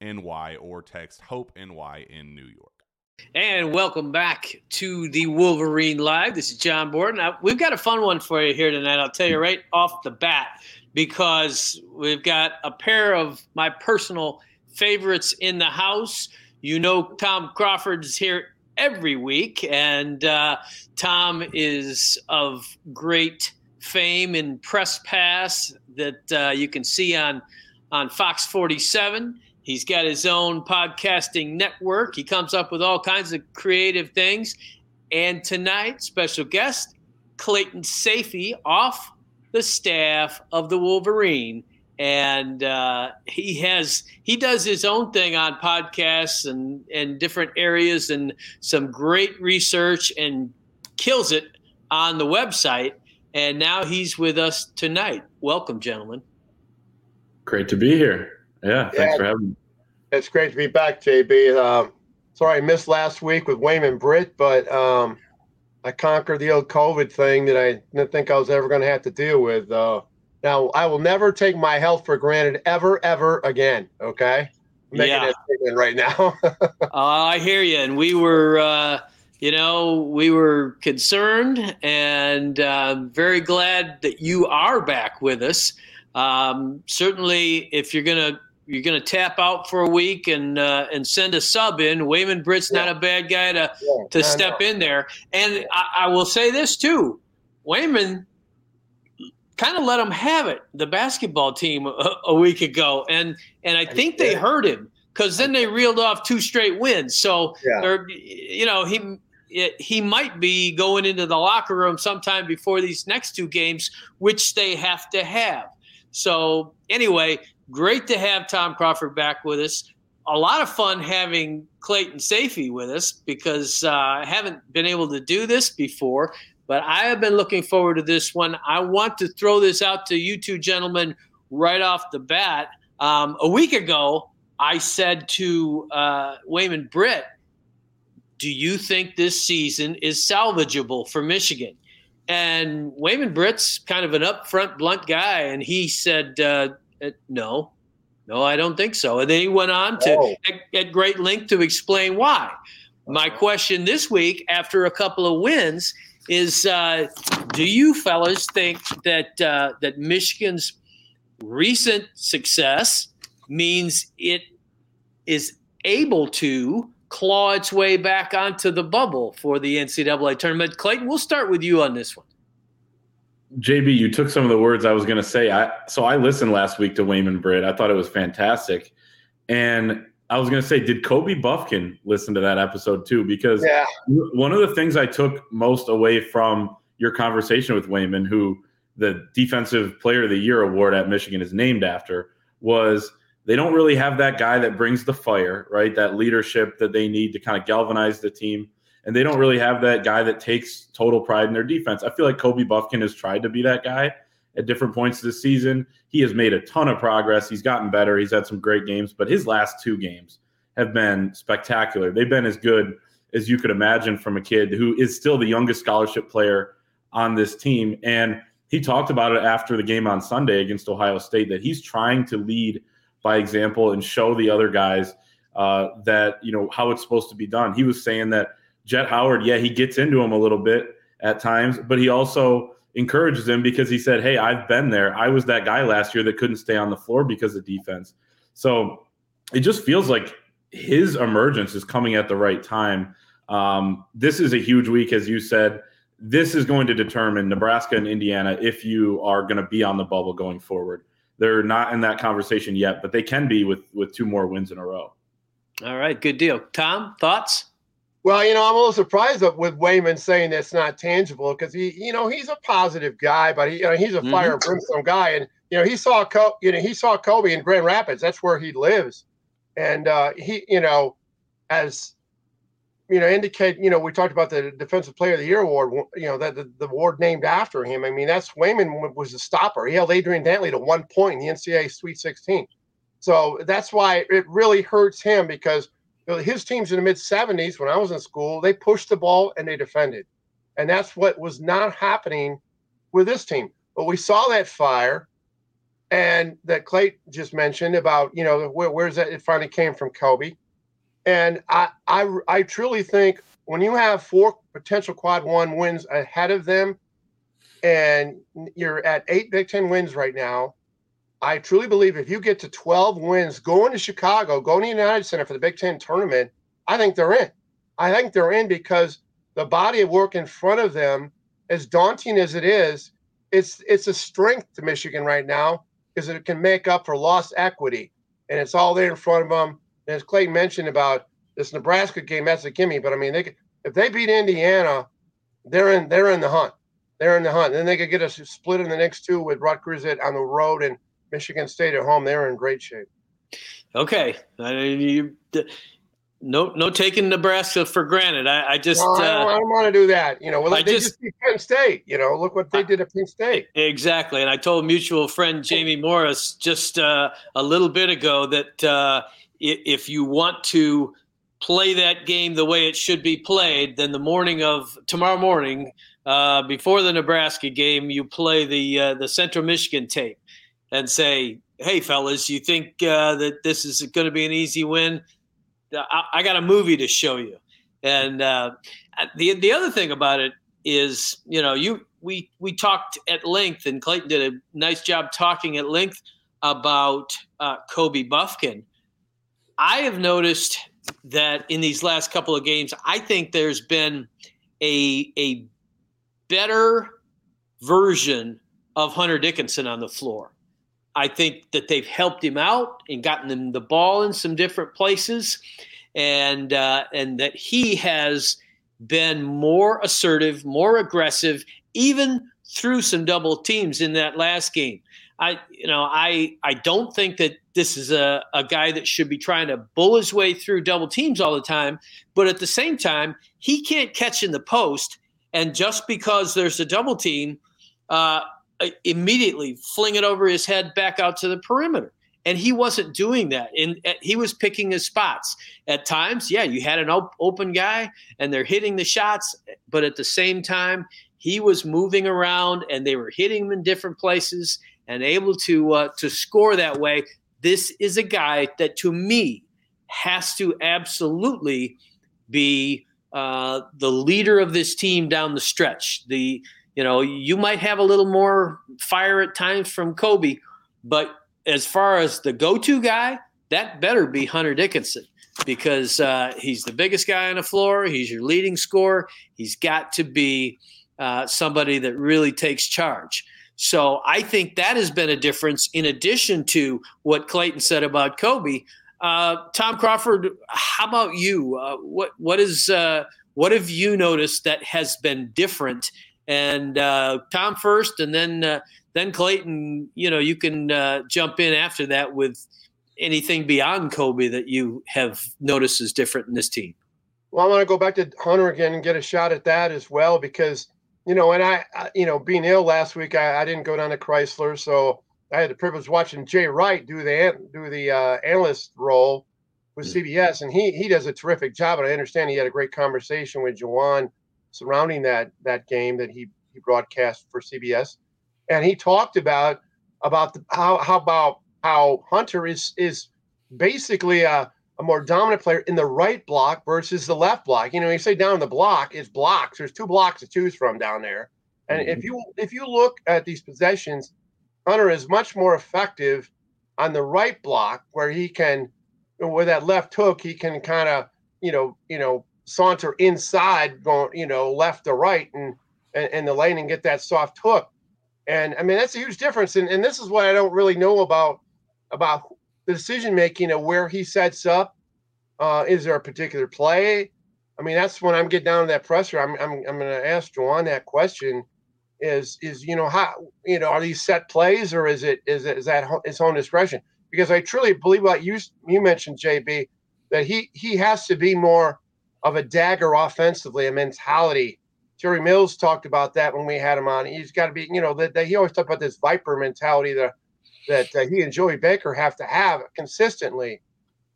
NY or text Hope NY in New York. And welcome back to the Wolverine Live. This is John Borton. we've got a fun one for you here tonight. I'll tell you right off the bat because we've got a pair of my personal favorites in the house. You know, Tom Crawford's here every week, and uh, Tom is of great fame in press pass that uh, you can see on on Fox 47 He's got his own podcasting network. He comes up with all kinds of creative things. And tonight, special guest, Clayton Sayfie off the staff of the Wolverine. And uh, he has he does his own thing on podcasts and, and different areas and some great research and kills it on the website. And now he's with us tonight. Welcome, gentlemen. Great to be here. Yeah, thanks yeah, for having me. It's great to be back, JB. Um, sorry I missed last week with Wayman Britt, but um, I conquered the old COVID thing that I didn't think I was ever going to have to deal with. Uh, now, I will never take my health for granted ever, ever again. Okay. I'm making yeah. statement right now. uh, I hear you. And we were, uh, you know, we were concerned and uh, very glad that you are back with us. Um, certainly, if you're going to you're going to tap out for a week and uh, and send a sub in. Wayman Britt's yeah. not a bad guy to yeah, to step in there. And I, I, will say this too, Wayman kind of let him have it. The basketball team a, a week ago, and and I think they heard him because then they reeled off two straight wins. So yeah. you know he. he might be going into the locker room sometime before these next two games, which they have to have. So anyway, Great to have Tom Crawford back with us. A lot of fun having Clayton Sayfie with us because uh, I haven't been able to do this before, but I have been looking forward to this one. I want to throw this out to you two gentlemen right off the bat. Um, a week ago, I said to uh, Wayman Britt, do you think this season is salvageable for Michigan? And Wayman Britt's kind of an upfront, blunt guy, and he said, uh, uh, no, no, I don't think so. And then he went on to oh. at, at, great length to explain why. My question this week, after a couple of wins, is: uh, Do you fellas think that uh, that Michigan's recent success means it is able to claw its way back onto the bubble for the NCAA tournament? Clayton, we'll start with you on this one. JB, you took some of the words I was going to say. I so I listened last week to Wayman Britt. I thought it was fantastic, and I was going to say, did Kobe Bufkin listen to that episode too? Because yeah. one of the things I took most away from your conversation with Wayman, who the Defensive Player of the Year award at Michigan is named after, was they don't really have that guy that brings the fire, right? That leadership that they need to kind of galvanize the team. And they don't really have that guy that takes total pride in their defense. I feel like Kobe Bufkin has tried to be that guy at different points this season. He has made a ton of progress. He's gotten better. He's had some great games, but his last two games have been spectacular. They've been as good as you could imagine from a kid who is still the youngest scholarship player on this team. And he talked about it after the game on Sunday against Ohio State that he's trying to lead by example and show the other guys uh, that you know how it's supposed to be done. He was saying that Jett Howard, yeah, he gets into him a little bit at times, but he also encourages him because he said, "Hey, I've been there. I was that guy last year that couldn't stay on the floor because of defense." So it just feels like his emergence is coming at the right time. Um, this is a huge week, as you said this is going to determine Nebraska and Indiana if you are going to be on the bubble going forward. They're not in that conversation yet, but they can be with with two more wins in a row. All right, good deal. Tom, thoughts? Well, you know, I'm a little surprised with Wayman saying that's not tangible because he, you know, he's a positive guy, but he, you know, he's a mm-hmm. fire and brimstone guy, and you know, he saw, Co- you know, he saw Kobe in Grand Rapids. That's where he lives, and uh, he, you know, as you know, indicate, you know, we talked about the Defensive Player of the Year award, you know, that the, the, award named after him. I mean, that's Wayman was a stopper. He held Adrian Dantley to one point in the NCAA Sweet 16. So that's why it really hurts him because his teams in the mid 70s, when I was in school, they pushed the ball and they defended. And that's what was not happening with this team. But we saw that fire and that Clay just mentioned about, you know, where, where's that? It finally came from Kobe and I, I, I truly think when you have four potential quad one wins ahead of them, and you're at eight Big Ten wins right now, I truly believe if you get to 12 wins going to Chicago, going to United Center for the Big Ten tournament, I think they're in. I think they're in because the body of work in front of them, as daunting as it is, it's it's a strength to Michigan right now because it can make up for lost equity, and it's all there in front of them And as Clay mentioned about this Nebraska game, that's a gimme. But I mean, they could, if they beat Indiana, they're in they're in the hunt. They're in the hunt. then they could get a split in the next two with Rutgers at, on the road and Michigan State at home. They're in great shape. Okay, I mean, you, no no taking Nebraska for granted. I, I just no, I, don't, uh, don't, want to do that. You know, well, I they just, just beat Penn State. You know, look what they did at Penn State. Exactly, and I told mutual friend Jamie Morris just uh, a little bit ago that. Uh, if you want to play that game the way it should be played, then the morning of tomorrow morning, uh, before the Nebraska game, you play the uh, the Central Michigan tape and say, "Hey, fellas, you think uh, that this is going to be an easy win? I, I, got a movie to show you." And uh, the the other thing about it is, you know, you we we talked at length, and Clayton did a nice job talking at length about uh, Kobe Bufkin I have noticed that in these last couple of games, I think there's been a a better version of Hunter Dickinson on the floor. I think that they've helped him out and gotten him the ball in some different places, and uh, and that he has been more assertive, more aggressive, even through some double teams in that last game. I, you know, I I don't think that this is a, a guy that should be trying to bull his way through double teams all the time. But at the same time, he can't catch in the post. And just because there's a double team, uh, immediately fling it over his head back out to the perimeter. And he wasn't doing that. And uh, he was picking his spots. At times, yeah, you had an op- open guy and they're hitting the shots. But at the same time, he was moving around and they were hitting him in different places and able to uh, to score that way. This is a guy that, to me, has to absolutely be uh, the leader of this team down the stretch. The you know you might have a little more fire at times from Kobe, but as far as the go-to guy, that better be Hunter Dickinson because uh, he's the biggest guy on the floor. He's your leading scorer. He's got to be uh, somebody that really takes charge. So I think that has been a difference in addition to what Clayton said about Kobe. Uh, Tom Crawford, how about you? Uh, what what is uh, what have you noticed that has been different? And uh, Tom first, and then uh, then Clayton. You know, you can uh, jump in after that with anything beyond Kobe that you have noticed is different in this team. Well, I want to go back to Hunter again and get a shot at that as well because you know, and I, I you know, being ill last week, I, I, didn't go down to Crisler, so I had the privilege of watching Jay Wright do the do the uh, analyst role with CBS, and he he does a terrific job. And I understand he had a great conversation with Juwan surrounding that that game that he he broadcast for CBS, and he talked about about the, how how about how Hunter is is basically a, a more dominant player in the right block versus the left block. You know, you say down the block, it's blocks. There's two blocks to choose from down there. And mm-hmm. if you if you look at these possessions, Hunter is much more effective on the right block where he can with that left hook, he can kind of, you know, you know, saunter inside going, you know, left to right and and, and the lane and get that soft hook. And I mean that's a huge difference. And, and this is what I don't really know about about the decision making of where he sets up. Uh, is there a particular play? I mean, that's when I'm getting down to that pressure. I'm I'm I'm gonna ask Juwan that question is is you know how you know are these set plays or is it is it is that his own discretion? Because I truly believe what you you mentioned, JB, that he he has to be more of a dagger offensively, a mentality. Jerry Mills talked about that when we had him on. He's got to be, you know, that, he always talked about this viper mentality that that uh, he and Joey Baker have to have consistently,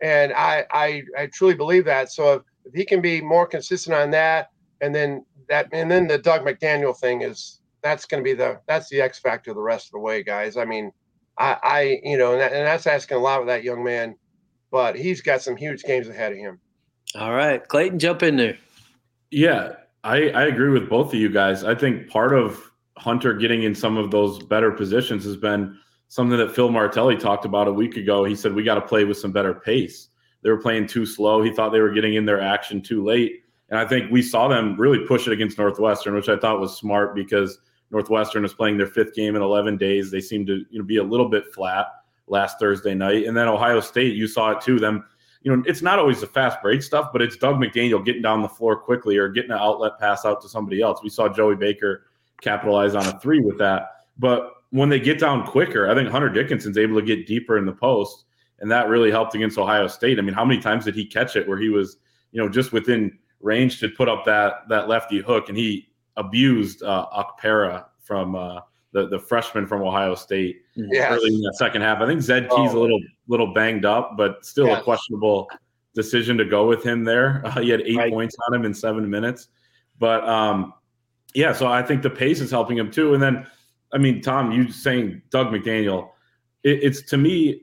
and I I, I truly believe that. So if, if he can be more consistent on that, and then that, and then the Dug McDaniel thing is that's going to be the that's the X factor the rest of the way, guys. I mean, I, I you know, and, that, and that's asking a lot of that young man, but he's got some huge games ahead of him. All right, Clayton, jump in there. Yeah, I I agree with both of you guys. I think part of Hunter getting in some of those better positions has been something that Phil Martelli talked about a week ago. He said we got to play with some better pace. They were playing too slow. He thought they were getting in their action too late. And I think we saw them really push it against Northwestern, which I thought was smart because – Northwestern is playing their fifth game in 11 days. They seemed to you know be a little bit flat last Thursday night, and then Ohio State, you saw it too. Them, you know, it's not always the fast break stuff, but it's Dug McDaniel getting down the floor quickly or getting an outlet pass out to somebody else. We saw Joey Baker capitalize on a three with that, but when they get down quicker, I think Hunter Dickinson's able to get deeper in the post, and that really helped against Ohio State. I mean, how many times did he catch it where he was, you know, just within range to put up that that lefty hook, and he abused uh, Okpara from uh, the the freshman from Ohio State yes. early in the second half. I think Zed Key's oh. a little little banged up, but still yes. a questionable decision to go with him there. Uh, he had eight right. points on him in seven minutes, but um, yeah. So I think the pace is helping him too. And then, I mean, Tom, you saying Dug McDaniel, it, it's to me.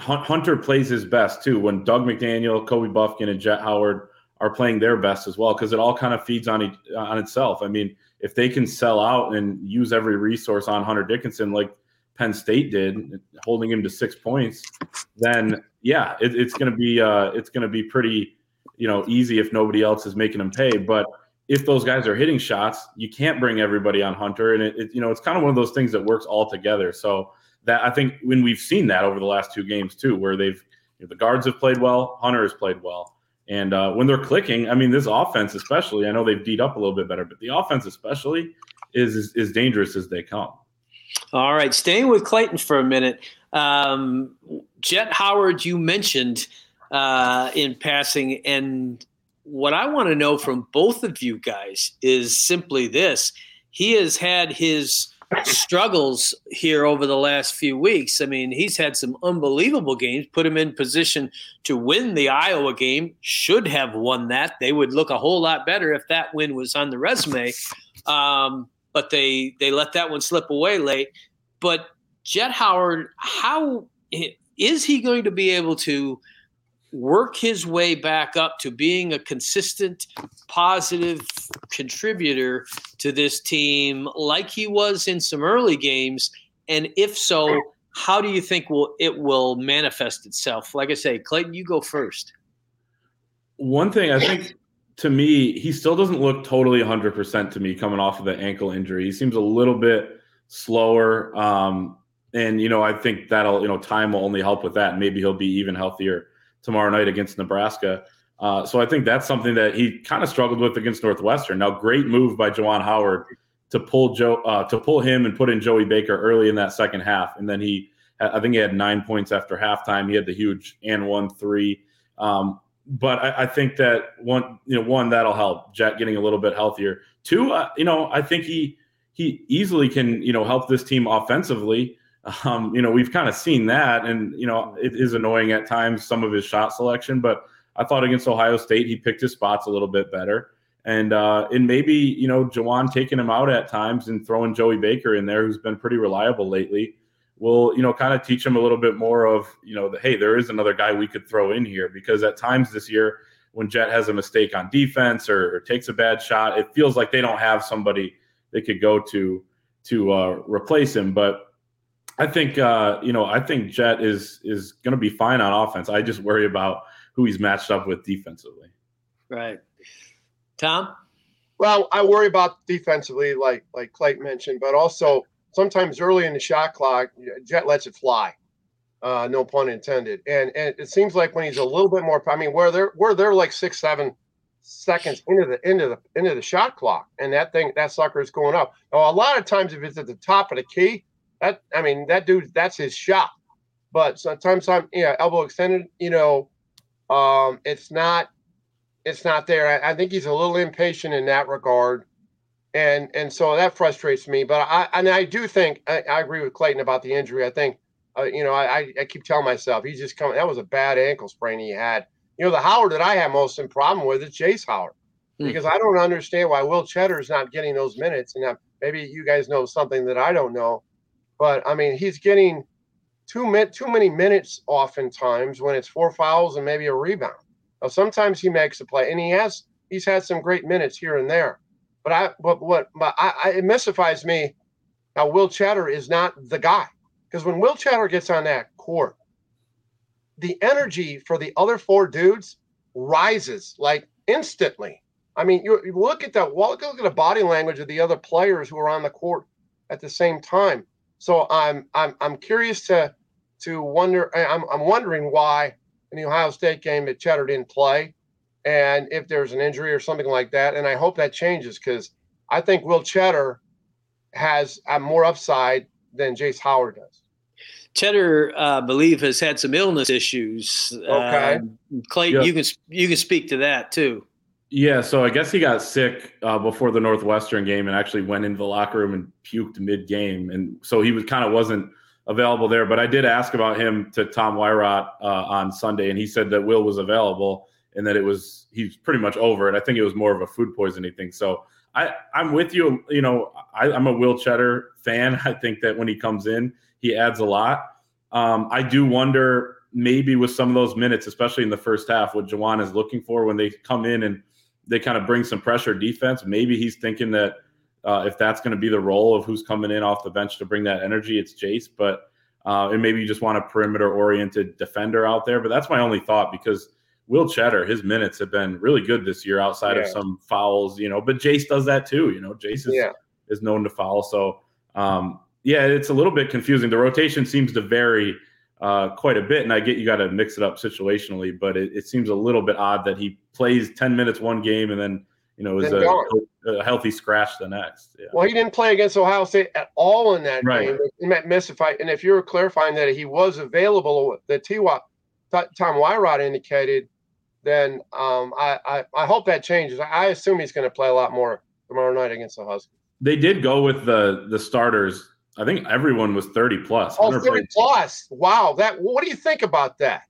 Hunter plays his best too when Dug McDaniel, Kobe Bufkin, and Jett Howard are playing their best as well because it all kind of feeds on each, on itself. I mean, if they can sell out and use every resource on Hunter Dickinson like Penn State did, holding him to six points, then yeah, it, it's going to be uh, it's going to be pretty you know easy if nobody else is making them pay. But if those guys are hitting shots, you can't bring everybody on Hunter, and it, it you know it's kind of one of those things that works all together. So that I think when we've seen that over the last two games too, where they've you know, the guards have played well, Hunter has played well. And uh, when they're clicking, I mean, this offense, especially, I know they've beat up a little bit better, but the offense, especially, is is, is dangerous as they come. All right, staying with Clayton for a minute. Um, Jett Howard, you mentioned uh, in passing, and what I want to know from both of you guys is simply this: he has had his struggles here over the last few weeks. I mean, he's had some unbelievable games, put him in position to win the Iowa game, should have won that. They would look a whole lot better if that win was on the resume. Um, but they they let that one slip away late. But Jett Howard, how is he going to be able to work his way back up to being a consistent, positive contributor to this team like he was in some early games? And if so, how do you think will it will manifest itself? Like I say, Clayton, you go first. One thing I think to me, he still doesn't look totally 100% to me coming off of the ankle injury. He seems a little bit slower. Um, and, you know, I think that'll, you know, time will only help with that. Maybe he'll be even healthier tomorrow night against Nebraska. Uh, so I think that's something that he kind of struggled with against Northwestern. Now, great move by Juwan Howard to pull Joe uh, to pull him and put in Joey Baker early in that second half, and then he, I think he had nine points after halftime. He had the huge and one three. Um, but I, I, think that one, you know, one that'll help Jack getting a little bit healthier. Two, uh, you know, I think he he easily can, you know, help this team offensively. Um, you know, we've kind of seen that, and you know, it is annoying at times some of his shot selection, but I thought against Ohio State he picked his spots a little bit better. And uh, and maybe you know Juwan taking him out at times and throwing Joey Baker in there, who's been pretty reliable lately, will you know kind of teach him a little bit more of you know the, hey there is another guy we could throw in here because at times this year when Jett has a mistake on defense or, or takes a bad shot, it feels like they don't have somebody they could go to to uh, replace him. But I think uh, you know I think Jett is is going to be fine on offense. I just worry about who he's matched up with defensively. Right. Tom? Well, I worry about defensively, like like Clayton mentioned, but also sometimes early in the shot clock, Jett lets it fly. Uh, no pun intended. And and it seems like when he's a little bit more, I mean, where they're where they're like six, seven seconds into the into the into the shot clock, and that thing that sucker is going up. Now, a lot of times, if it's at the top of the key, that I mean, that dude, that's his shot. But sometimes I'm yeah, elbow extended, you know, um, it's not it's not there. I, I, think he's a little impatient in that regard, and and so that frustrates me. But I and I do think I, I agree with Clayton about the injury. I think uh, you know I I keep telling myself he's just coming. That was a bad ankle sprain he had. You know the Howard that I have most in problem with is Jace Howard hmm. because I don't understand why Will Tschetter is not getting those minutes. And maybe you guys know something that I don't know, but I mean he's getting too min- too many minutes oftentimes when it's four fouls and maybe a rebound. Now sometimes he makes a play, and he has he's had some great minutes here and there. But I but what but I, I it mystifies me how Will Tschetter is not the guy because when Will Tschetter gets on that court, the energy for the other four dudes rises like instantly. I mean, you, you look at the look at the body language of the other players who are on the court at the same time. So I'm I'm I'm curious to to wonder. I'm, I'm wondering why in the Ohio State game that Tschetter didn't play, and if there's an injury or something like that. And I hope that changes because I think Will Tschetter has a more upside than Jace Howard does. Tschetter, uh, I believe, has had some illness issues. Okay, uh, Clayton, you can you can speak to that too. Yeah, so I guess he got sick uh, before the Northwestern game and actually went into the locker room and puked mid game, and so he was kind of wasn't available there. But I did ask about him to Tom Wyrot uh, on Sunday, and he said that Will was available and that it was he's pretty much over it. I think it was more of a food poisoning thing. So I I'm with you. You know, I, am a Will Tschetter fan. I think that when he comes in, he adds a lot. Um, I do wonder maybe with some of those minutes, especially in the first half, what Juwan is looking for when they come in and they kind of bring some pressure defense. Maybe he's thinking that uh, if that's going to be the role of who's coming in off the bench to bring that energy, it's Jace. But uh, and maybe you just want a perimeter oriented defender out there. But that's my only thought because Will Tschetter, his minutes have been really good this year outside yeah. of some fouls, you know. But Jace does that too, you know. Jace is, yeah. is known to foul. So um, yeah, it's a little bit confusing. The rotation seems to vary uh, quite a bit, and I get you got to mix it up situationally, but it, it seems a little bit odd that he plays ten minutes one game and then you know, is a, a, healthy scratch the next. Yeah. Well, he didn't play against Ohio State at all in that right. game. He meant mystified. And if you're clarifying that he was available, that T-Wop, Tom Wyrot indicated, then um, I, I, I hope that changes. I assume he's going to play a lot more tomorrow night against the Huskies. They did go with the the starters. I think everyone was 30 plus. Oh, 30 played. plus. Wow. That what do you think about that?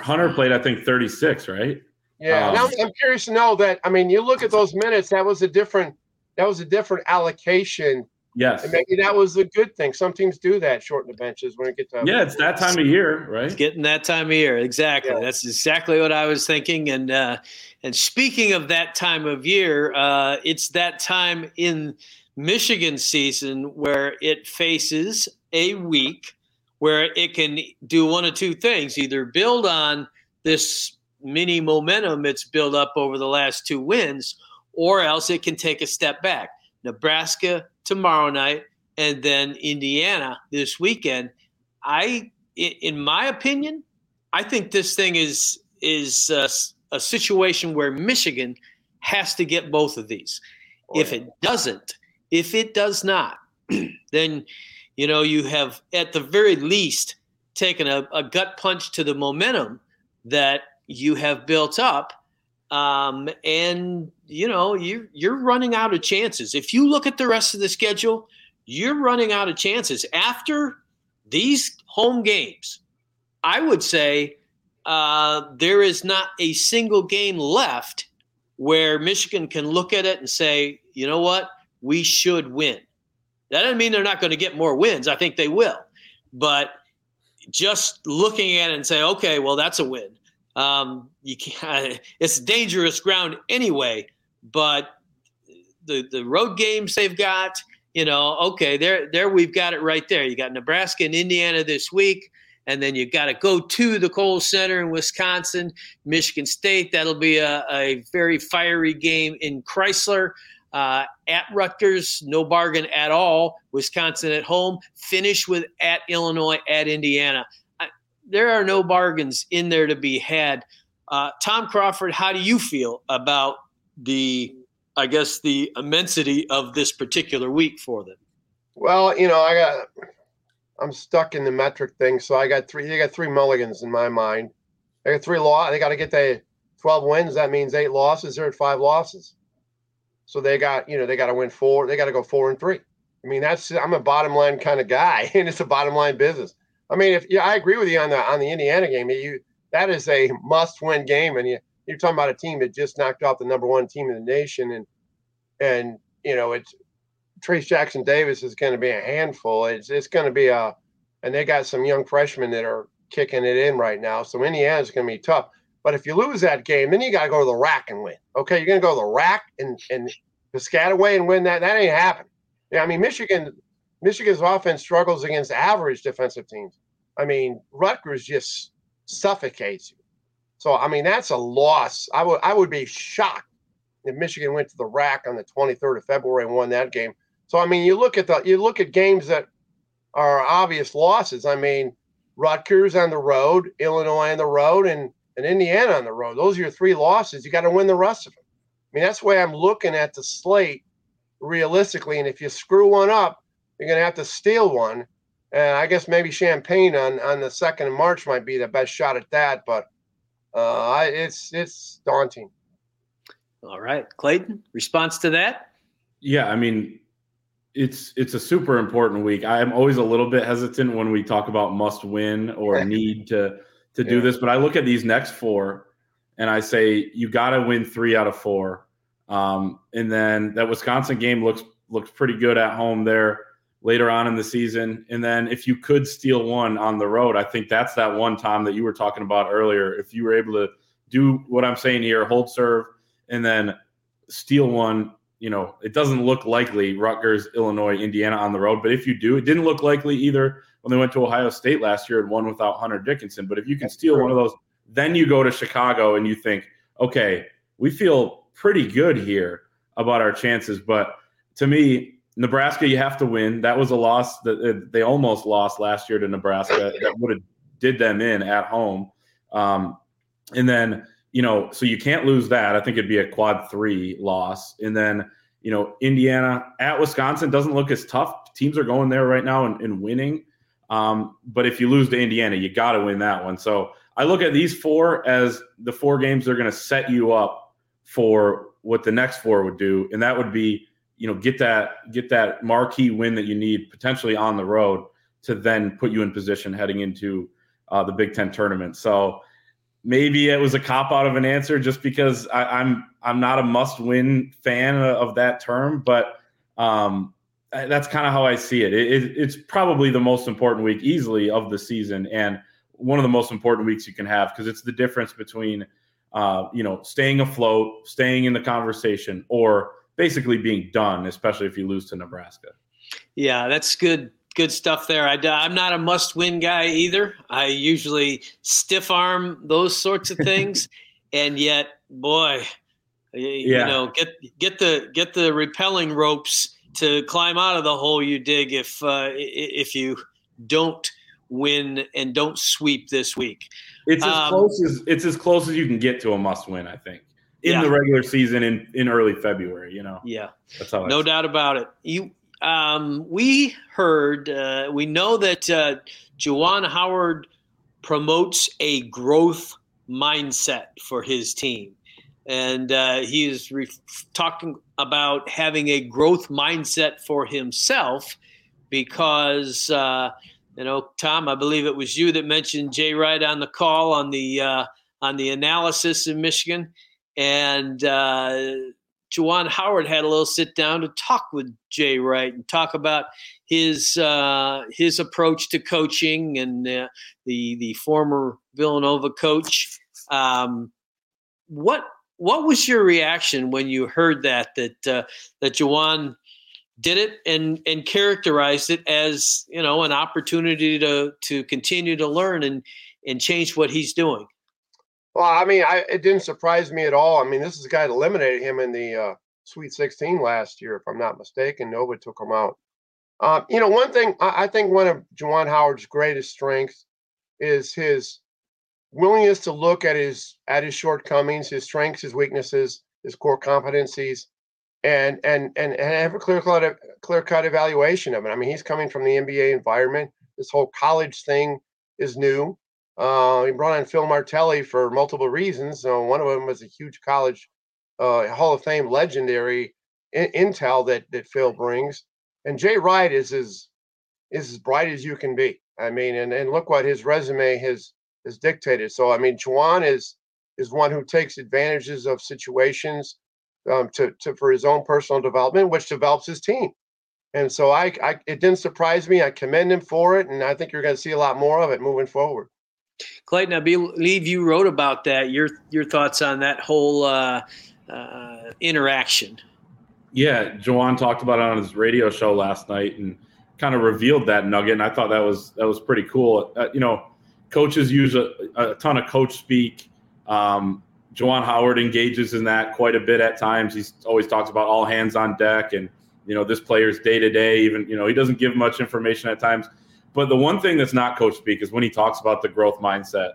Hunter played, I think, 36, right? Yeah, um, I'm, I'm curious to know that. I mean, you look at those minutes. That was a different. That was a different allocation. Yes, and maybe that was a good thing. Some teams do that, shorten the benches when it gets to. Yeah, it's that time of year, right? It's getting that time of year, exactly. Yeah. That's exactly what I was thinking. And uh, and speaking of that time of year, uh, it's that time in Michigan season where it faces a week where it can do one of two things: either build on this mini momentum it's built up over the last two wins, or else it can take a step back. Nebraska tomorrow night, and then Indiana this weekend. I, in my opinion, I think this thing is is uh, a, a situation where Michigan has to get both of these. Oh, if it doesn't, if it does not, then you know you have at the very least taken a, a gut punch to the momentum that you have built up. Um, and you know you you're running out of chances. If you look at the rest of the schedule, you're running out of chances after these home games. I would say uh, there is not a single game left where Michigan can look at it and say, you know what, we should win. That doesn't mean they're not going to get more wins. I think they will. But just looking at it and say, okay, well, that's a win. Um, you can't, it's dangerous ground anyway. But the the road games they've got, you know, okay, there there we've got it right there. You got Nebraska and Indiana this week and then you got to go to the Kohl Center in Wisconsin, Michigan State. That'll be a, a very fiery game in Crisler. Uh, at Rutgers, no bargain at all. Wisconsin at home. Finish with at Illinois, at Indiana. There are no bargains in there to be had. Uh, Tom Crawford, how do you feel about the, I guess, the immensity of this particular week for them? Well, you know, I got I'm stuck in the metric thing. So I got three. They got three mulligans in my mind. They got three law. They got to get the 12 wins. That means eight losses. They're at five losses. So they got you know they got to win four. They got to go four and three. I mean that's I'm a bottom line kind of guy, and it's a bottom line business. I mean if yeah I agree with you on the on the Indiana game. You that is a must win game, and you you're talking about a team that just knocked off the number one team in the nation, and and you know it's Trayce Jackson Davis is going to be a handful. It's it's going to be a, and they got some young freshmen that are kicking it in right now. So Indiana's going to be tough. But if you lose that game, then you got to go to the RAC and win. Okay, you're going to go to the RAC and and Piscataway and win that. That ain't happening. Yeah, I mean Michigan, Michigan's offense struggles against average defensive teams. I mean Rutgers just suffocates you. So I mean that's a loss. I would I would be shocked if Michigan went to the RAC on the 23rd of February and won that game. So I mean, you look at the you look at games that are obvious losses. I mean, Rutgers on the road, Illinois on the road, and and Indiana on the road. Those are your three losses. You got to win the rest of them. I mean, that's the way I'm looking at the slate realistically. And if you screw one up, you're going to have to steal one. And I guess maybe Champaign on on the second of March might be the best shot at that. But uh, it's it's daunting. All right, Clayton. Response to that? Yeah, I mean, it's it's a super important week. I'm always a little bit hesitant when we talk about must win or need to to do yeah. this, but I look at these next four and I say you got to win three out of four. Um, and then that Wisconsin game looks looks pretty good at home there later on in the season. And then if you could steal one on the road, I think that's that one time that you were talking about earlier. If you were able to do what I'm saying here, hold serve, and then steal one you know, it doesn't look likely Rutgers, Illinois, Indiana on the road. But if you do, it didn't look likely either when they went to Ohio State last year and won without Hunter Dickinson. But if you can That's steal true. one of those, then you go to Chicago and you think, okay, we feel pretty good here about our chances. But to me, Nebraska, you have to win. That was a loss that they almost lost last year to Nebraska. That would have did them in at home. Um, and then you know, so you can't lose that. I think it'd be a quad three loss. And then, you know, Indiana at Wisconsin doesn't look as tough. Teams are going there right now and, and winning. Um, but if you lose to Indiana, you got to win that one. So I look at these four as the four games that are going to set you up for what the next four would do, and that would be, you know, get that get that marquee win that you need potentially on the road to then put you in position heading into uh, the Big Ten tournament. So maybe it was a cop out of an answer just because I, am I'm, I'm not a must win fan of that term, but um, that's kind of how I see it. It, it. It's probably the most important week easily of the season, and one of the most important weeks you can have because it's the difference between uh, you know staying afloat, staying in the conversation, or basically being done, especially if you lose to Nebraska. Yeah, that's good good stuff there. I, I'm not a must win guy either. I usually stiff arm those sorts of things. and yet, boy, you, yeah. you know, get get the get the repelling ropes to climb out of the hole you dig if uh, if you don't win and don't sweep this week. It's as um, close as it's as close as you can get to a must win, I think. In yeah. the regular season in, in early February, you know. Yeah. That's how no doubt about it. You um, we heard uh, we know that uh, Juwan Howard promotes a growth mindset for his team. And uh, he is re- talking about having a growth mindset for himself because uh, you know, Tom, I believe it was you that mentioned Jay Wright on the call on the uh, on the analysis in Michigan, and uh, Juwan Howard had a little sit down to talk with Jay Wright and talk about his uh, his approach to coaching and uh, the the former Villanova coach. Um, what what was your reaction when you heard that that uh, that Juwan did it and and characterized it as you know an opportunity to to continue to learn and and change what he's doing. Well, I mean, I, it didn't surprise me at all. I mean, this is a guy that eliminated him in the uh, Sweet 16 last year, if I'm not mistaken. Nova took him out. Um, you know, one thing I, I think one of Juwan Howard's greatest strengths is his willingness to look at his at his shortcomings, his strengths, his weaknesses, his core competencies, and and and, and have a clear cut clear cut evaluation of it. I mean, he's coming from the NBA environment. This whole college thing is new. Uh, he brought on Phil Martelli for multiple reasons. Uh, one of them was a huge college uh, Hall of Fame legendary in- intel that that Phil brings, and Jay Wright is as is as bright as you can be. I mean, and and look what his resume has has dictated. So I mean, Juwan is is one who takes advantages of situations um, to, to for his own personal development, which develops his team. And so I, I it didn't surprise me. I commend him for it, and I think you're going to see a lot more of it moving forward. Clayton, I believe you wrote about that. Your your thoughts on that whole uh, uh, interaction? Yeah, Juwan talked about it on his radio show last night and kind of revealed that nugget, and I thought that was that was pretty cool. Uh, you know, coaches use a, a ton of coach speak. Um, Juwan Howard engages in that quite a bit at times. He's always talks about all hands on deck and you know this player's day to day. Even you know he doesn't give much information at times. But the one thing that's not coach speak is when he talks about the growth mindset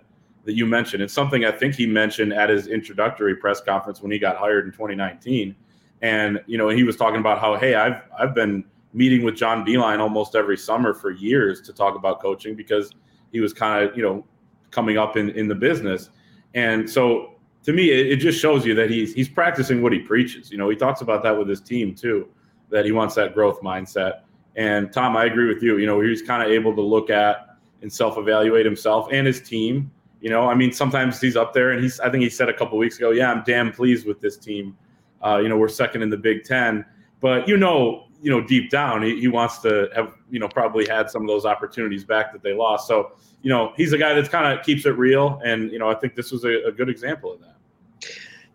that you mentioned. It's something I think he mentioned at his introductory press conference when he got hired in 2019. And you know he was talking about how hey I've I've been meeting with John Beilein almost every summer for years to talk about coaching because he was kind of you know coming up in in the business. And so to me, it, it, just shows you that he's he's practicing what he preaches. You know, he talks about that with his team too, that he wants that growth mindset. And Tom, I agree with you. You know, he's kind of able to look at and self-evaluate himself and his team. You know, I mean, sometimes he's up there, and he's. I think he said a couple weeks ago, "Yeah, I'm damn pleased with this team." Uh, you know, we're second in the Big Ten, but you know, you know, deep down, he, he wants to have you know probably had some of those opportunities back that they lost. So you know, he's a guy that's kind of keeps it real, and you know, I think this was a, a good example of that.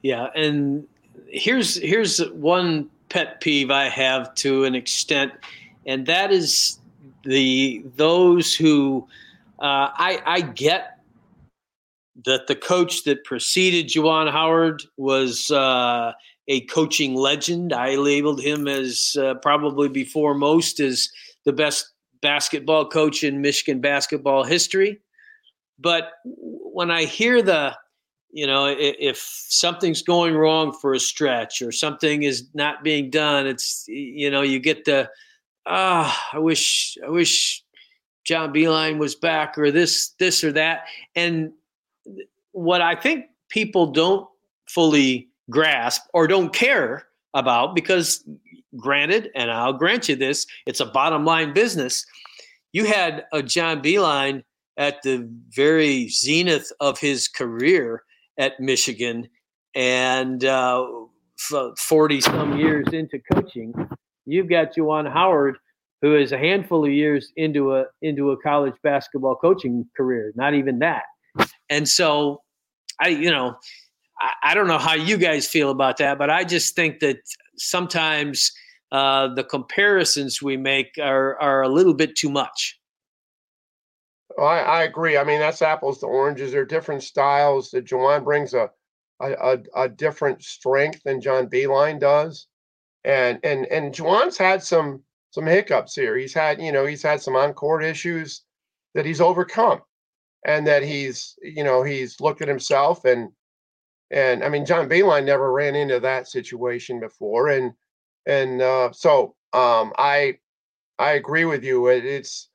Yeah, and here's here's one pet peeve I have to an extent, and that is the those who uh, I I get that the coach that preceded Juwan Howard was uh, a coaching legend. I labeled him as uh, probably before most as the best basketball coach in Michigan basketball history. But when I hear the you know if, something's going wrong for a stretch or something is not being done it's you know you get the ah i wish i wish john beilein was back or this this or that. And what i think people don't fully grasp or don't care about because granted and i'll grant you this it's a bottom line business. You had a john beilein at the very zenith of his career at Michigan, and uh, 40 some years into coaching, you've got Juwan Howard, who is a handful of years into a into a college basketball coaching career. Not even that. And so, I you know, I, I don't know how you guys feel about that, but I just think that sometimes uh, the comparisons we make are are a little bit too much. Well, I, I agree. I mean, that's apples to oranges. They're different styles. That Juwan brings a, a, a, different strength than John Beilein does, and and and Juwan's had some some hiccups here. He's had you know he's had some on court issues that he's overcome, and that he's you know he's looked at himself and and I mean John Beilein never ran into that situation before, and and uh, so um, I I agree with you. It, it's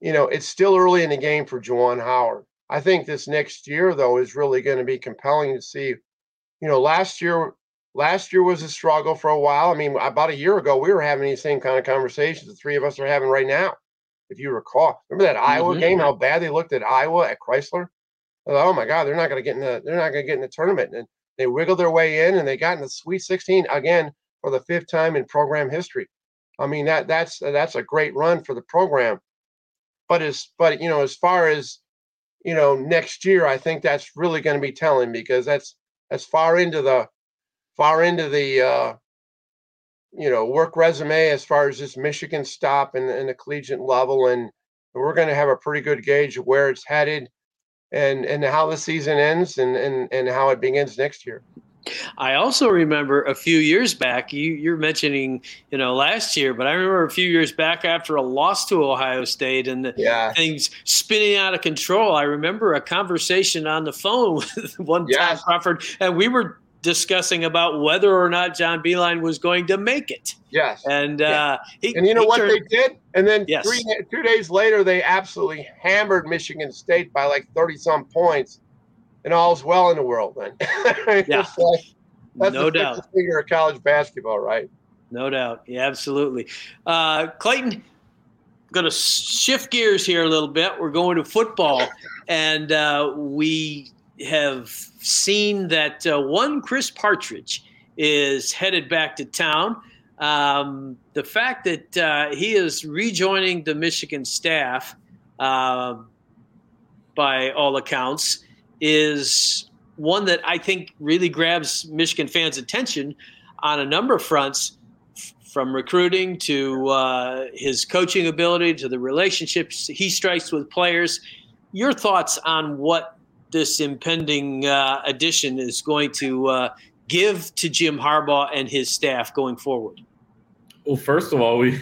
you know it's still early in the game for Juwan Howard. I think this next year though is really going to be compelling to see. You know, last year last year was a struggle for a while. I mean, about a year ago, we were having these same kind of conversations the three of us are having right now, if you recall. Remember that mm-hmm. Iowa game? How bad they looked at Iowa at Crisler? Thought, oh my God, they're not going to get in the they're not going to get in the tournament, and they wiggled their way in, and they got in the Sweet 16 again for the fifth time in program history. I mean that that's that's a great run for the program. But as but you know as far as you know next year, I think that's really going to be telling because that's as far into the far into the uh, you know work resume as far as this Michigan stop and, and the collegiate level, and we're going to have a pretty good gauge of where it's headed and and how the season ends and and, and how it begins next year. I also remember a few years back, you, you're mentioning, you know, last year, but I remember a few years back after a loss to Ohio State and the yeah. things spinning out of control. I remember a conversation on the phone with one yes. Tom Crawford, and we were discussing about whether or not John Beilein was going to make it. Yes. And uh, he, and you know what turned, they did? And then yes. three two days later, they absolutely hammered Michigan State by like thirty some points, and all's well in the world. Then, yeah. like, that's no the doubt. Figure of college basketball, right? No doubt. Yeah, absolutely. Uh, Clayton, going to shift gears here a little bit. We're going to football, and uh, we have seen that uh, one Chris Partridge is headed back to town. Um, the fact that uh, he is rejoining the Michigan staff, uh, by all accounts, is one that I think really grabs Michigan fans' attention on a number of fronts, from recruiting to uh, his coaching ability to the relationships he strikes with players. Your thoughts on what this impending uh, addition is going to uh, give to Jim Harbaugh and his staff going forward? Well, first of all, we,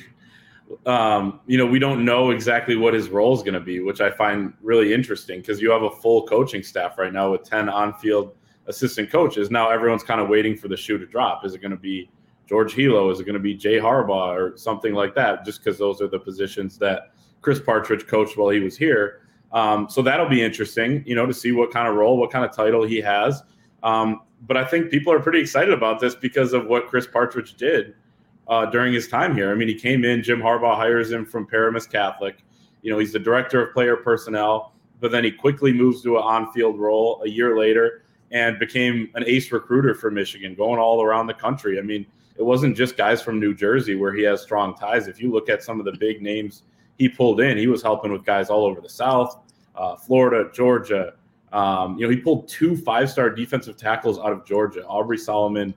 um, you know, we don't know exactly what his role is going to be, which I find really interesting because you have a full coaching staff right now with 10 on field assistant coaches. Now everyone's kind of waiting for the shoe to drop. Is it going to be George Helow? Is it going to be Jay Harbaugh or something like that? Just because those are the positions that Chris Partridge coached while he was here. Um, so that'll be interesting, you know, to see what kind of role, what kind of title he has. Um, but I think people are pretty excited about this because of what Chris Partridge did uh, during his time here. I mean, he came in, Jim Harbaugh hires him from Paramus Catholic. You know, he's the director of player personnel, but then he quickly moves to an on field role a year later and became an ace recruiter for Michigan, going all around the country. I mean, it wasn't just guys from New Jersey where he has strong ties. If you look at some of the big names he pulled in. He was helping with guys all over the South, uh, Florida, Georgia. Um, you know, he pulled two five-star defensive tackles out of Georgia, Aubrey Solomon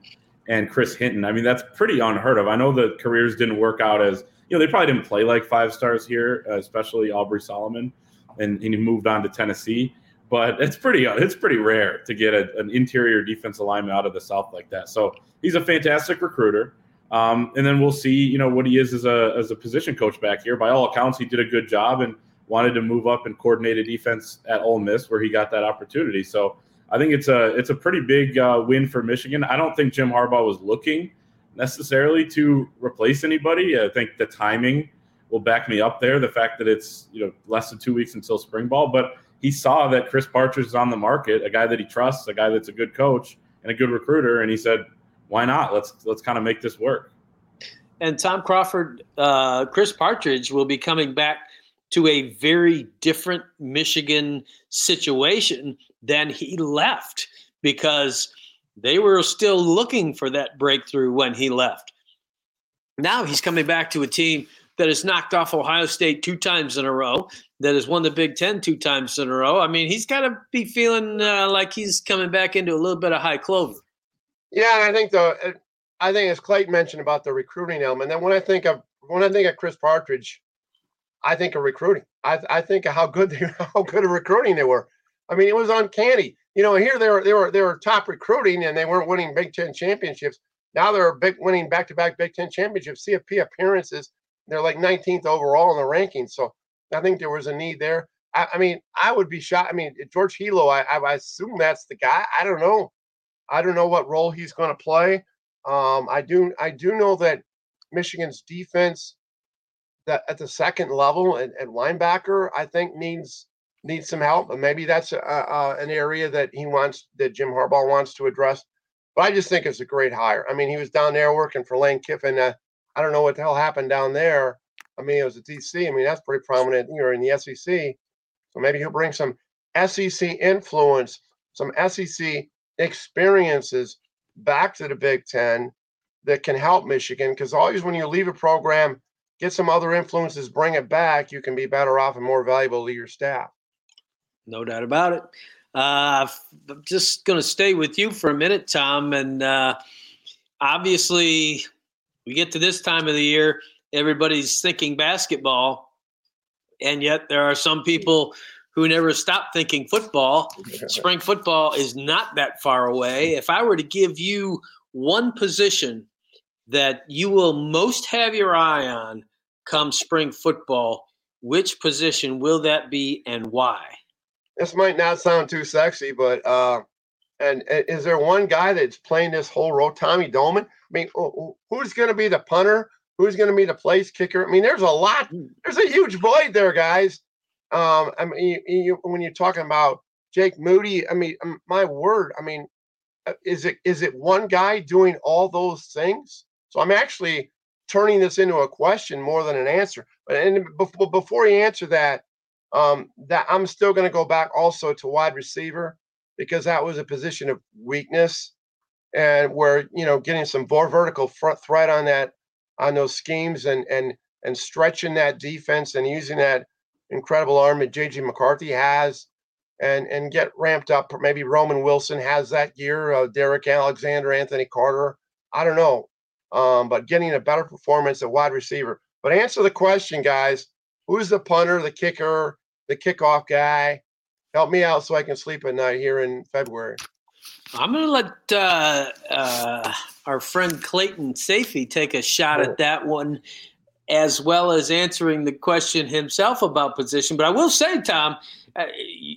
and Chris Hinton. I mean, that's pretty unheard of. I know the careers didn't work out as you know they probably didn't play like five stars here, especially Aubrey Solomon, and, and he moved on to Tennessee. But it's pretty it's pretty rare to get a, an interior defensive lineman out of the South like that. So he's a fantastic recruiter. Um, and then we'll see, you know, what he is as a as a position coach back here. By all accounts, he did a good job and wanted to move up and coordinate a defense at Ole Miss, where he got that opportunity. So I think it's a it's a pretty big uh, win for Michigan. I don't think Jim Harbaugh was looking necessarily to replace anybody. I think the timing will back me up there. The fact that it's you know less than two weeks until spring ball, but he saw that Chris Partridge is on the market, a guy that he trusts, a guy that's a good coach and a good recruiter, and he said, why not? Let's let's kind of make this work. And Tom Crawford, uh, Chris Partridge will be coming back to a very different Michigan situation than he left because they were still looking for that breakthrough when he left. Now he's coming back to a team that has knocked off Ohio State two times in a row, that has won the Big Ten two times in a row. I mean, he's got to be feeling uh, like he's coming back into a little bit of high clover. Yeah, and I think the uh, I think as Clayton mentioned about the recruiting element. Then when I think of when I think of Chris Partridge, I think of recruiting. I I think of how good they how good of recruiting they were. I mean, it was uncanny. you know, here they were they were they were top recruiting and they weren't winning Big Ten championships. Now they're big winning back to back Big Ten championships, CFP appearances. They're like 19th overall in the rankings. So I think there was a need there. I, I mean, I would be shocked. I mean, George Helow, I, I assume that's the guy. I don't know. I don't know what role he's going to play. Um, I do I do know that Michigan's defense that at the second level and, and linebacker, I think needs needs some help. And maybe that's a, an area that he wants that Jim Harbaugh wants to address. But I just think it's a great hire. I mean, he was down there working for Lane Kiffin. Uh, I don't know what the hell happened down there. I mean, it was a DC. I mean, that's pretty prominent. You're in the SEC, so maybe he'll bring some SEC influence, some SEC experiences back to the Big Ten that can help Michigan. Because always when you leave a program, get some other influences, bring it back, you can be better off and more valuable to your staff. No doubt about it. Uh, I'm just going to stay with you for a minute, Tom. And uh, obviously, we get to this time of the year, everybody's thinking basketball. And yet, there are some people who never stopped thinking football. Spring football is not that far away. If I were to give you one position that you will most have your eye on come spring football, which position will that be and why? This might not sound too sexy, but uh, and, is there one guy that's playing this whole role? Tommy Doman. I mean, who's going to be the punter? Who's going to be the place kicker? I mean, there's a lot. There's a huge void there, guys. Um, I mean, you, you, when you're talking about Jake Moody, I mean, um, my word. I mean, uh, is it is it one guy doing all those things? So I'm actually turning this into a question more than an answer. But and before before you answer that, um, that I'm still going to go back also to wide receiver because that was a position of weakness and where you know getting some more vertical front threat on that on those schemes and and and stretching that defense and using that incredible arm that JJ McCarthy has and and get ramped up. Maybe Roman Wilson has that year uh, Derrick Alexander Anthony Carter. I don't know. Um, but getting a better performance at wide receiver. But answer the question guys. Who's the punter the kicker the kickoff guy? Help me out so I can sleep at night here in February. I'm going to let uh, uh, our friend Clayton Sayfie take a shot at that one, as well as answering the question himself about position. But I will say, Tom, uh,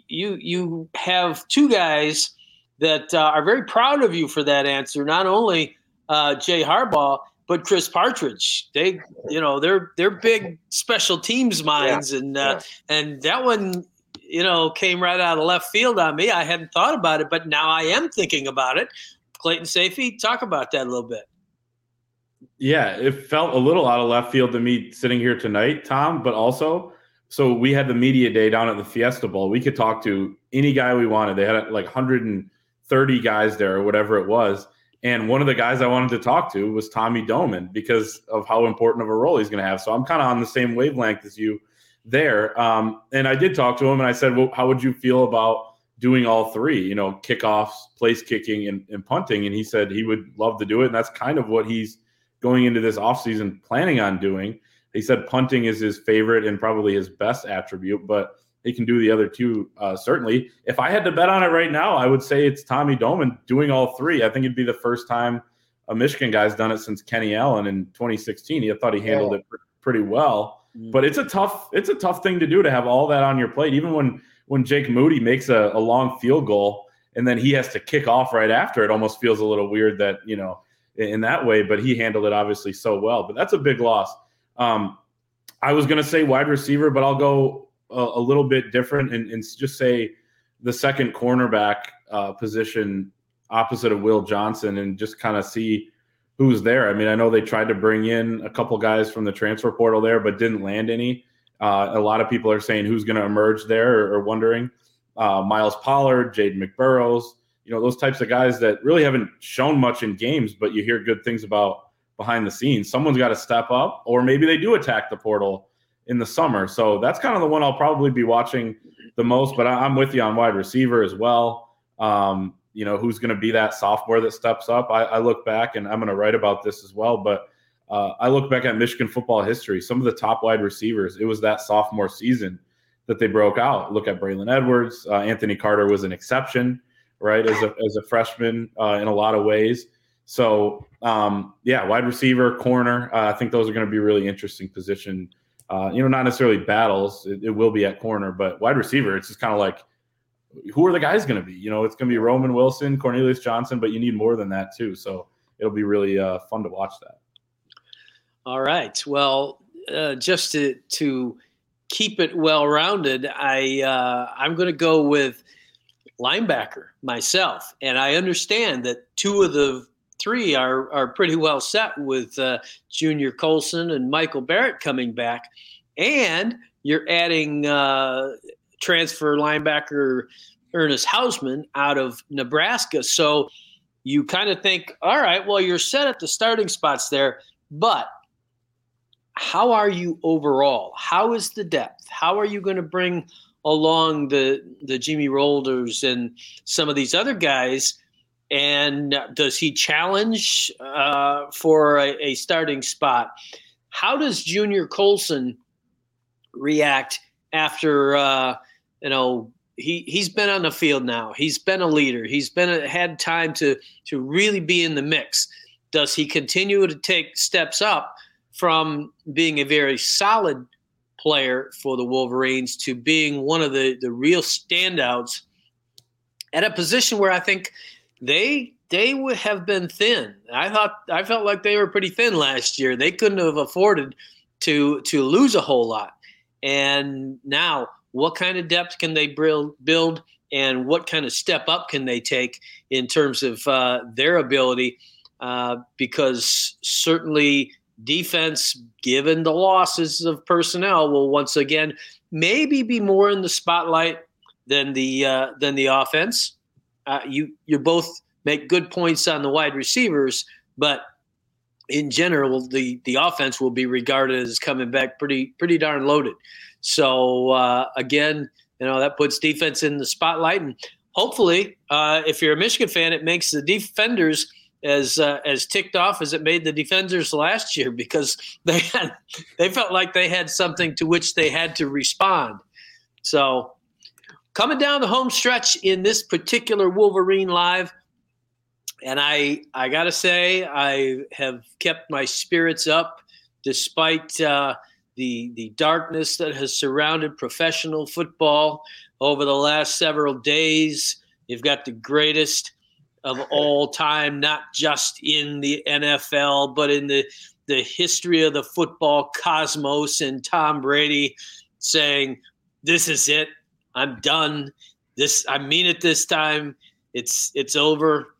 you you have two guys that uh, are very proud of you for that answer. Not only uh, Jay Harbaugh, but Chris Partridge. They, you know, they're they're big special teams minds, yeah, and uh, yeah. and that one you know, came right out of left field on me. I hadn't thought about it, but now I am thinking about it. Clayton Sayfie, talk about that a little bit. Yeah, it felt a little out of left field to me sitting here tonight, Tom, but also, so we had the media day down at the Fiesta Bowl. We could talk to any guy we wanted. They had like 130 guys there or whatever it was. And one of the guys I wanted to talk to was Tommy Doman because of how important of a role he's going to have. So I'm kind of on the same wavelength as you there. Um, and I did talk to him and I said, well, how would you feel about doing all three, you know, kickoffs, place kicking, and, and punting? And he said he would love to do it. And that's kind of what he's going into this offseason planning on doing. He said punting is his favorite and probably his best attribute, but he can do the other two uh, certainly. If I had to bet on it right now, I would say it's Tommy Doman doing all three. I think it'd be the first time a Michigan guy's done it since Kenny Allen in 2016. He thought he handled yeah. it pretty well. Mm. But it's a tough it's a tough thing to do to have all that on your plate. Even when when Jake Moody makes a, a long field goal and then he has to kick off right after, it almost feels a little weird that you know in that way. But he handled it obviously so well. But that's a big loss. Um, I was going to say wide receiver, but I'll go a, a little bit different and, and, just say the second cornerback uh, position opposite of Will Johnson and just kind of see who's there. I mean, I know they tried to bring in a couple guys from the transfer portal there, but didn't land any. Uh, a lot of people are saying who's going to emerge there or, or wondering. Uh, Myles Pollard, Ja'Den McBurrows, you know, those types of guys that really haven't shown much in games, but you hear good things about behind the scenes. Someone's got to step up, or maybe they do attack the portal in the summer. So that's kind of the one I'll probably be watching the most. But I, am with you on wide receiver as well. Um, you know who's going to be that sophomore that steps up. I, I look back and I'm going to write about this as well, but uh, I look back at Michigan football history. Some of the top wide receivers, it was that sophomore season that they broke out. Look at Braylon Edwards. Uh, Anthony Carter was an exception. Right, as a as a freshman uh, in a lot of ways. So um, yeah, wide receiver, corner. Uh, I think those are going to be really interesting position. Uh, you know, not necessarily battles. It, it, will be at corner, but wide receiver. It's just kind of like who are the guys going to be? You know, it's going to be Roman Wilson, Cornelius Johnson, but you need more than that too. So it'll be really uh, fun to watch that. All right. Well, uh, just to to keep it well rounded, I uh, I'm going to go with linebacker myself, and I understand that two of the three are are pretty well set with uh, Junior Colson and Michael Barrett coming back, and you're adding uh, transfer linebacker Ernest Hausmann out of Nebraska. So you kind of think, all right, well, you're set at the starting spots there, but how are you overall? How is the depth? How are you going to bring along the the Jimmy Rolders and some of these other guys? And does he challenge uh, for a, a starting spot? How does Junior Colson react after uh, you know he he's been on the field now. He's been a leader. He's been a, had time to to really be in the mix. Does he continue to take steps up from being a very solid player for the Wolverines to being one of the the real standouts at a position where I think they they would have been thin. I thought I felt like they were pretty thin last year. They couldn't have afforded to to lose a whole lot. And now what kind of depth can they build and what kind of step up can they take in terms of uh, their ability uh, because certainly defense given the losses of personnel will once again maybe be more in the spotlight than the uh, than the offense. Uh, you you both make good points on the wide receivers but in general the the offense will be regarded as coming back pretty pretty darn loaded. So uh, again, you know that puts defense in the spotlight, and hopefully, uh, if you're a Michigan fan, it makes the defenders as uh, as ticked off as it made the defenders last year because they had they felt like they had something to which they had to respond. So coming down the home stretch in this particular Wolverine live. And I, I gotta say, I have kept my spirits up despite uh, the the darkness that has surrounded professional football over the last several days. You've got the greatest of all time, not just in the NFL, but in the the history of the football cosmos and Tom Brady saying, This is it. I'm done. This I mean it this time. It's it's over.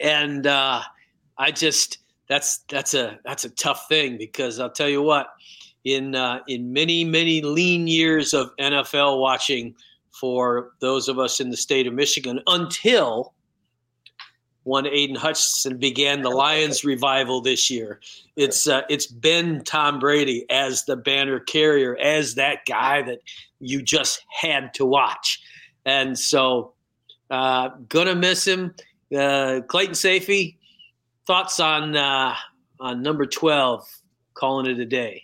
And uh, I just that's that's a that's a tough thing because I'll tell you what, in uh, in many many lean years of NFL watching for those of us in the state of Michigan until one Aidan Hutchinson began the Lions revival this year. It's uh, it's been Tom Brady as the banner carrier, as that guy that you just had to watch, and so uh, gonna miss him. Uh, Clayton Sayfie, thoughts on uh, on number twelve, calling it a day.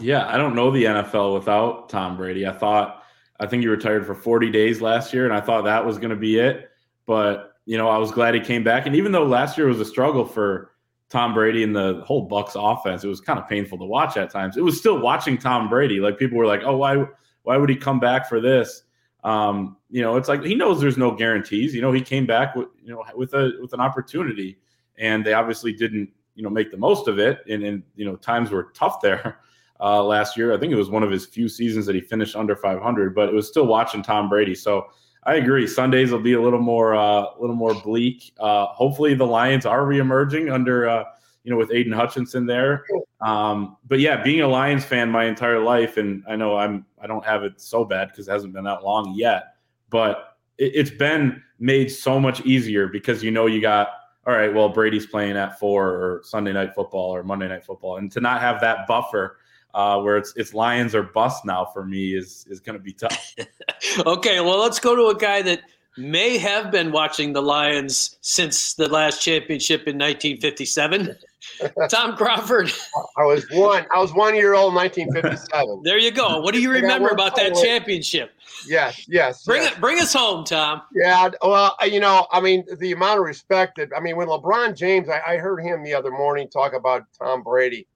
Yeah, I don't know the NFL without Tom Brady. I thought I think he retired for 40 days last year, and I thought that was going to be it. But you know, I was glad he came back. And even though last year was a struggle for Tom Brady and the whole Bucs offense, it was kind of painful to watch at times. It was still watching Tom Brady. Like people were like, "Oh, why why would he come back for this?" Um, you know, it's like he knows there's no guarantees. You know, he came back with you know with a with an opportunity, and they obviously didn't you know make the most of it. And, and you know, times were tough there uh, last year. I think it was one of his few seasons that he finished under 500, but it was still watching Tom Brady. So I agree. Sundays will be a little more uh, a little more bleak. Uh, hopefully, the Lions are reemerging under uh, you know with Aidan Hutchinson there. Um, but yeah, being a Lions fan my entire life, and I know I'm I don't have it so bad because it hasn't been that long yet, but it, it's been made so much easier because you know you got all right. Well, Brady's playing at four or Sunday night football or Monday night football, and to not have that buffer uh, where it's it's Lions or bust now for me is is going to be tough. okay, well, let's go to a guy that may have been watching the Lions since the last championship in 1957. Tom Crawford. I was one. I was one year old, 1957. there you go. What do you remember about that championship? Yes, yes. Bring yes. it. Bring us home, Tom. Yeah. Well, you know, I mean, the amount of respect that I mean, when LeBron James, I, I heard him the other morning talk about Tom Brady.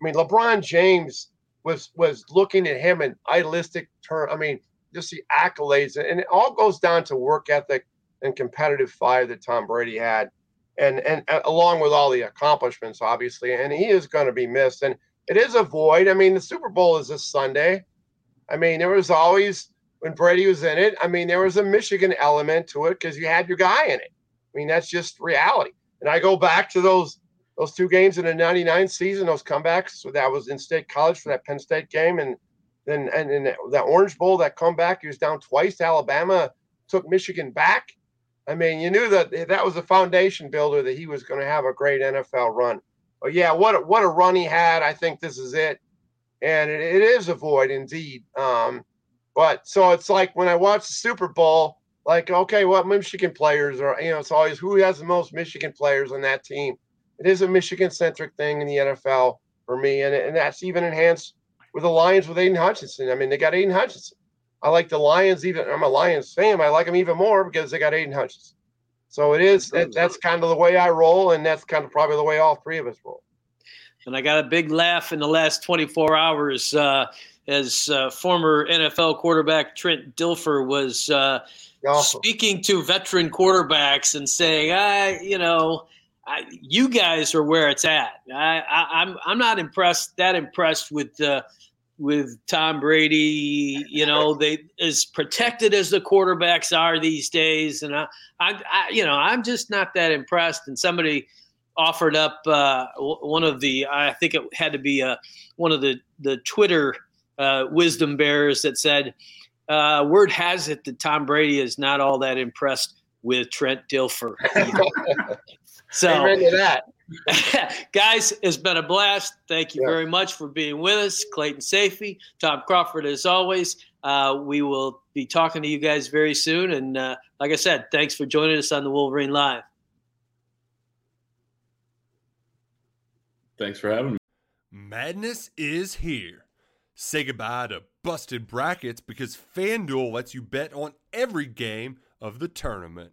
I mean, LeBron James was was looking at him in idealistic term. I mean, just the accolades, and it all goes down to work ethic and competitive fire that Tom Brady had and and along with all the accomplishments, obviously, and he is going to be missed. And it is a void. I mean, the Super Bowl is this Sunday. I mean, there was always when Brady was in it. I mean, there was a Michigan element to it because you had your guy in it. I mean, that's just reality. And I go back to those those two games in the '99 season, those comebacks. So that was in State College for that Penn State game, and then and in that Orange Bowl, that comeback, he was down twice Alabama, took Michigan back I mean, you knew that that was a foundation builder that he was going to have a great NFL run. But yeah, what a, what a run he had! I think this is it, and it, it is a void indeed. Um, but so it's like when I watch the Super Bowl, like okay, what Michigan players are? You know, it's always who has the most Michigan players on that team. It is a Michigan centric thing in the NFL for me, and and that's even enhanced with the Lions with Aidan Hutchinson. I mean, they got Aidan Hutchinson. I like the Lions even. I'm a Lions fan. I like them even more because they got Aidan Hutchinson. So it is. That, that's kind of the way I roll, and that's kind of probably the way all three of us roll. And I got a big laugh in the last 24 hours uh, as uh, former NFL quarterback Trent Dilfer was uh, awesome. speaking to veteran quarterbacks and saying, "I, you know." I, you guys are where it's at. I, I, am I'm, I'm not impressed that impressed with uh, with Tom Brady, you know, they as protected as the quarterbacks are these days, and I, I, I you know, I'm just not that impressed. And somebody offered up uh, one of the, I think it had to be uh, one of the the Twitter uh, wisdom bearers that said, uh, "Word has it that Tom Brady is not all that impressed with Trent Dilfer." so, Amen to that. Guys, it's been a blast. Thank you yeah. very much for being with us. Clayton Sayfie, Tom Crawford, as always. Uh, we will be talking to you guys very soon. And uh, like I said, thanks for joining us on the Wolverine Live. Thanks for having me. Madness is here. Say goodbye to busted brackets because FanDuel lets you bet on every game of the tournament.